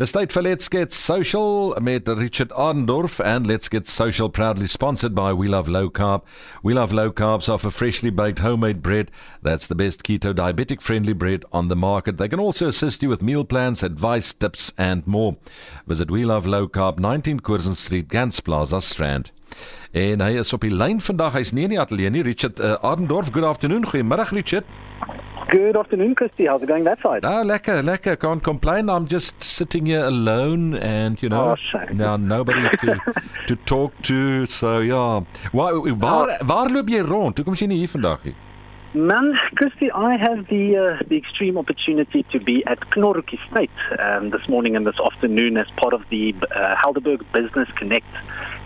Dis tyd vir Let's Get Social met Richard Arndorf and Let's Get Social proudly sponsored by We Love Low Carb. We Love Low Carbs offer freshly baked homemade bread that's the best keto diabetic friendly bread on the market. They can also assist you with meal plans, advice, tips and more. Visit We Love Low Carb 19 Curzon Street, Gans Plaza, Strand. En hy is op die lyn vandag. Hy's nie in die ateljee nie. Richard uh, Arndorf, good afternoon. Goeiemiddag Richard. Good afternoon, Christy. How's it going that side? Ah, lekker, lekker. Can't complain. I'm just sitting here alone, and you know, oh, now nobody to to talk to. So yeah. Waar waar oh. waar loop jy rond? Hoekom is jy nie hier vandag nie? Man, Christy, I have the uh, the extreme opportunity to be at Knorhoek State um, this morning and this afternoon as part of the uh, Business Connect.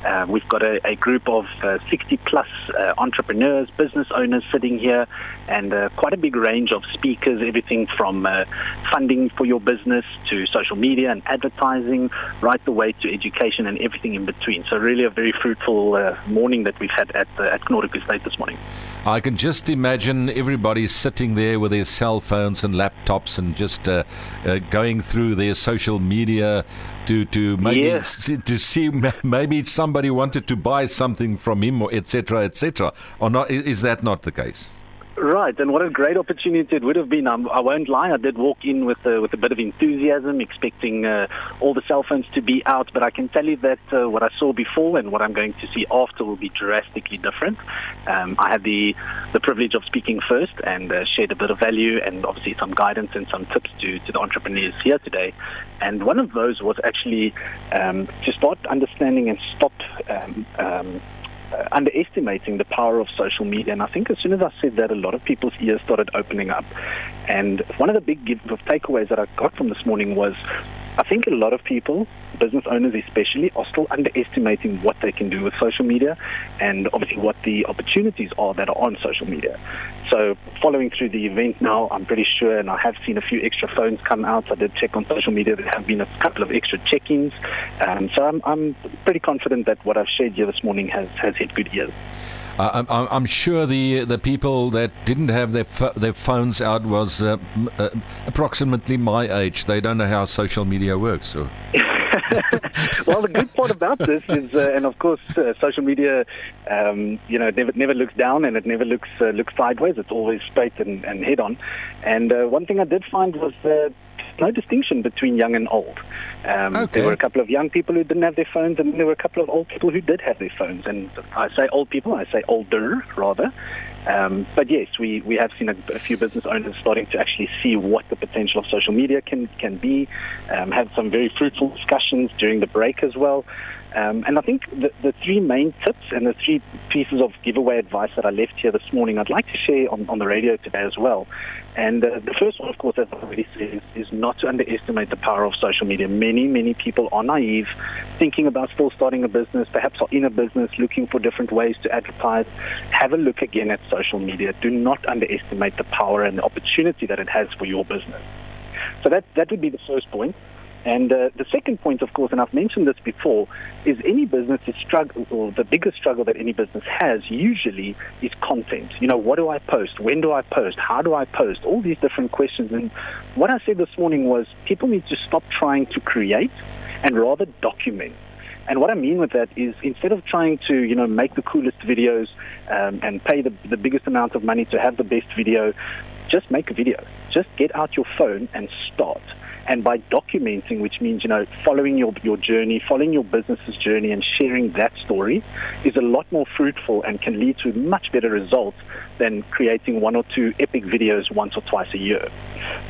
Uh, we've got a, a group of uh, 60 plus uh, entrepreneurs, business owners sitting here, and uh, quite a big range of speakers, everything from uh, funding for your business to social media and advertising, right the way to education and everything in between. So really a very fruitful uh, morning that we've had at, at Knorhoek State this morning. I can just imagine everybody sitting there with their cell phones and laptops and just uh, uh, going through their social media to to maybe yes. to see maybe somebody wanted to buy something from him or etc etc or not is that not the case Right, and what a great opportunity it would have been. Um, I won't lie, I did walk in with a, with a bit of enthusiasm, expecting uh, all the cell phones to be out, but I can tell you that uh, what I saw before and what I'm going to see after will be drastically different. Um, I had the, the privilege of speaking first and uh, shared a bit of value and obviously some guidance and some tips to, to the entrepreneurs here today. And one of those was actually um, to start understanding and stop um, um, uh, underestimating the power of social media. And I think as soon as I said that, a lot of people's ears started opening up. And one of the big takeaways that I got from this morning was I think a lot of people, business owners especially, are still underestimating what they can do with social media and obviously what the opportunities are that are on social media. So following through the event now, I'm pretty sure, and I have seen a few extra phones come out. I did check on social media. There have been a couple of extra check-ins. Um, so I'm, I'm pretty confident that what I've shared here this morning has, has hit good ears. Uh, I'm, I'm, sure the the people that didn't have their their phones out was uh, uh, approximately my age. They don't know how social media works. So. well, the good part about this is, uh, and of course, uh, social media, um, you know, never never looks down and it never looks uh, looks sideways. It's always straight and, and head on. And one thing I did find was no distinction between young and old. Um, okay. There were a couple of young people who didn't have their phones, and there were a couple of old people who did have their phones. And I say old people, I say older rather. Um, but yes, we, we have seen a, a, few business owners starting to actually see what the potential of social media can can be. Um, had some very fruitful discussions during the break as well. Um, and I think the, the three main tips and the three pieces of giveaway advice that I left here this morning, I'd like to share on, on the radio today as well. And uh, the first one, of course, as I already said, is, not to underestimate the power of social media. Many, many people are naive, thinking about still starting a business, perhaps are in a business, looking for different ways to advertise. Have a look again at social media. Do not underestimate the power and the opportunity that it has for your business. So that, that would be the first point. And uh, the second point, of course, and I've mentioned this before, is any business is struggle, or the biggest struggle that any business has usually is content. You know, what do I post? When do I post? How do I post? All these different questions. And what I said this morning was people need to stop trying to create and rather document. And what I mean with that is instead of trying to, you know, make the coolest videos um, and pay the, the biggest amount of money to have the best video, just make a video. Just get out your phone and start and by documenting, which means, you know, following your, your journey, following your business's journey and sharing that story is a lot more fruitful and can lead to much better results than creating one or two epic videos once or twice a year.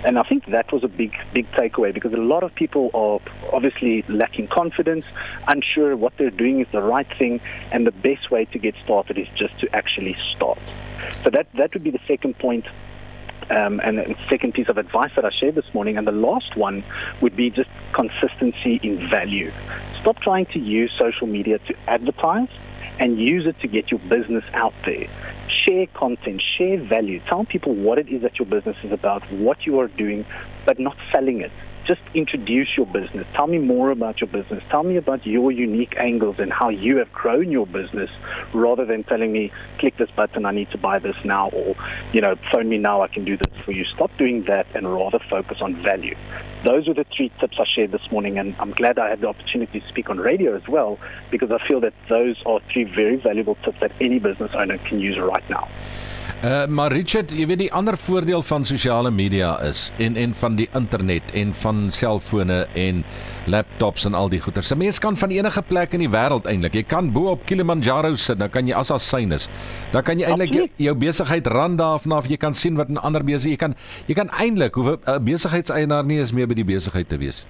And I think that was a big, big takeaway because a lot of people are obviously lacking confidence, unsure what they're doing is the right thing, and the best way to get started is just to actually start. So that, that would be the second point um, and the second piece of advice that I shared this morning. And the last one would be just consistency in value. Stop trying to use social media to advertise and use it to get your business out there. Share content, share value. Tell people what it is that your business is about, what you are doing, but not selling it. Just introduce your business. Tell me more about your business. Tell me about your unique angles and how you have grown your business rather than telling me, click this button, I need to buy this now, or, you know, phone me now, I can do this for you. Stop doing that and rather focus on value. Those are the three tips I shared this morning, and I'm glad I had the opportunity to speak on radio as well because I feel that those are three very valuable tips that any business owner can use right now. Uh, maar Richard, jy weet die ander voordeel van sosiale media is en en van die internet en van selfone en laptops en al die goeters. 'n Mens kan van enige plek in die wêreld eintlik. Jy kan bo op Kilimanjaro sit, dan kan jy as asynus. Dan kan jy eintlik jou, jou besigheid ran daarvan af. Jy kan sien wat 'n ander besig jy kan jy kan eintlik hoe 'n besigheidseienaar nie eens meer by die besigheid te wees.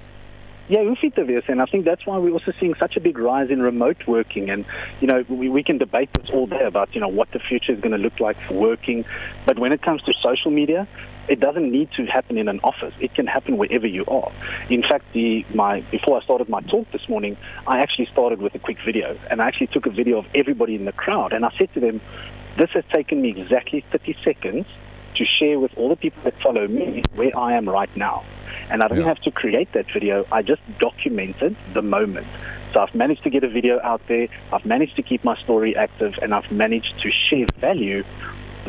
Yeah, te and I think that's why we're also seeing such a big rise in remote working and you know we, we can debate this all day about you know what the future is going to look like for working but when it comes to social media it doesn't need to happen in an office. It can happen wherever you are. In fact, the, my, before I started my talk this morning, I actually started with a quick video, and I actually took a video of everybody in the crowd, and I said to them, "This has taken me exactly 30 seconds to share with all the people that follow me where I am right now." And I didn't yeah. have to create that video. I just documented the moment. So I've managed to get a video out there. I've managed to keep my story active and I've managed to share value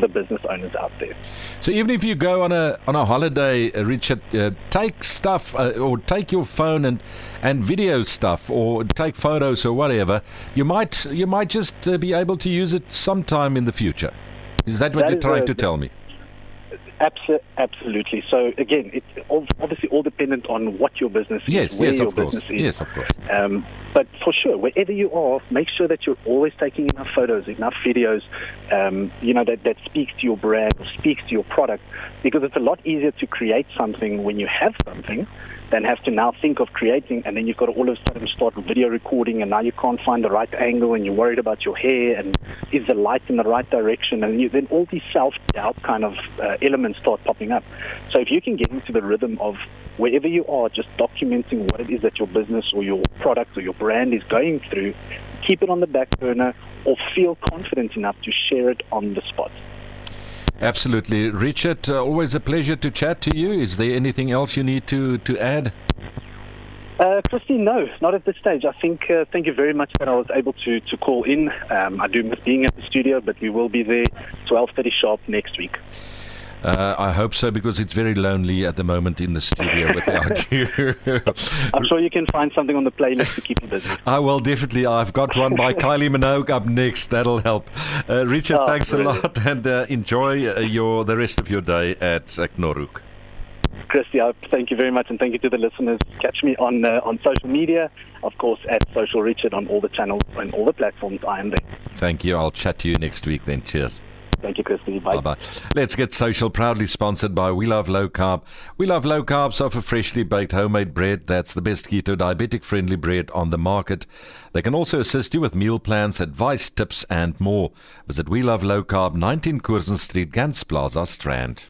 with the business owners out there. So even if you go on a on a holiday, uh, Richard, uh, take stuff uh, or take your phone and and video stuff or take photos or whatever. You might you might just uh, be able to use it sometime in the future. Is that what that you're trying a, to tell me? Absolutely. So again, it's obviously all dependent on what your business yes, is, where yes, your business is. Yes, of course. Um, but for sure, wherever you are, make sure that you're always taking enough photos, enough videos, um, you know, that, that speaks to your brand or speaks to your product, because it's a lot easier to create something when you have something than have to now think of creating and then you've got to all of a sudden start video recording and now you can't find the right angle and you're worried about your hair and is the light in the right direction and you, then all these self-doubt kind of uh, elements start popping up. So if you can get into the rhythm of wherever you are, just documenting what it is that your business or your product or your brand is going through, keep it on the back burner or feel confident enough to share it on the spot. Absolutely. Richard, uh, always a pleasure to chat to you. Is there anything else you need to, to add? Uh, Christine, no, not at this stage. I think, uh, thank you very much that I was able to, to call in. Um, I do miss being at the studio, but we will be there 12.30 sharp next week. Uh, I hope so because it's very lonely at the moment in the studio without you. I'm sure you can find something on the playlist to keep you busy. I will definitely. I've got one by Kylie Minogue up next. That'll help. Uh, Richard, oh, thanks brilliant. a lot and uh, enjoy uh, your the rest of your day at Knorhoek. Christy, I thank you very much, and thank you to the listeners. Catch me on uh, on social media, of course, at Social Richard on all the channels and all the platforms. I am there. Thank you. I'll chat to you next week then. Cheers. Thank you, Christy. Bye. Bye. Let's get social. Proudly sponsored by We Love Low Carb. We Love Low Carbs offer freshly baked homemade bread. That's the best keto diabetic friendly bread on the market. They can also assist you with meal plans, advice, tips, and more. Visit We Love Low Carb, 19 Curzon Street, Gants Plaza, Strand.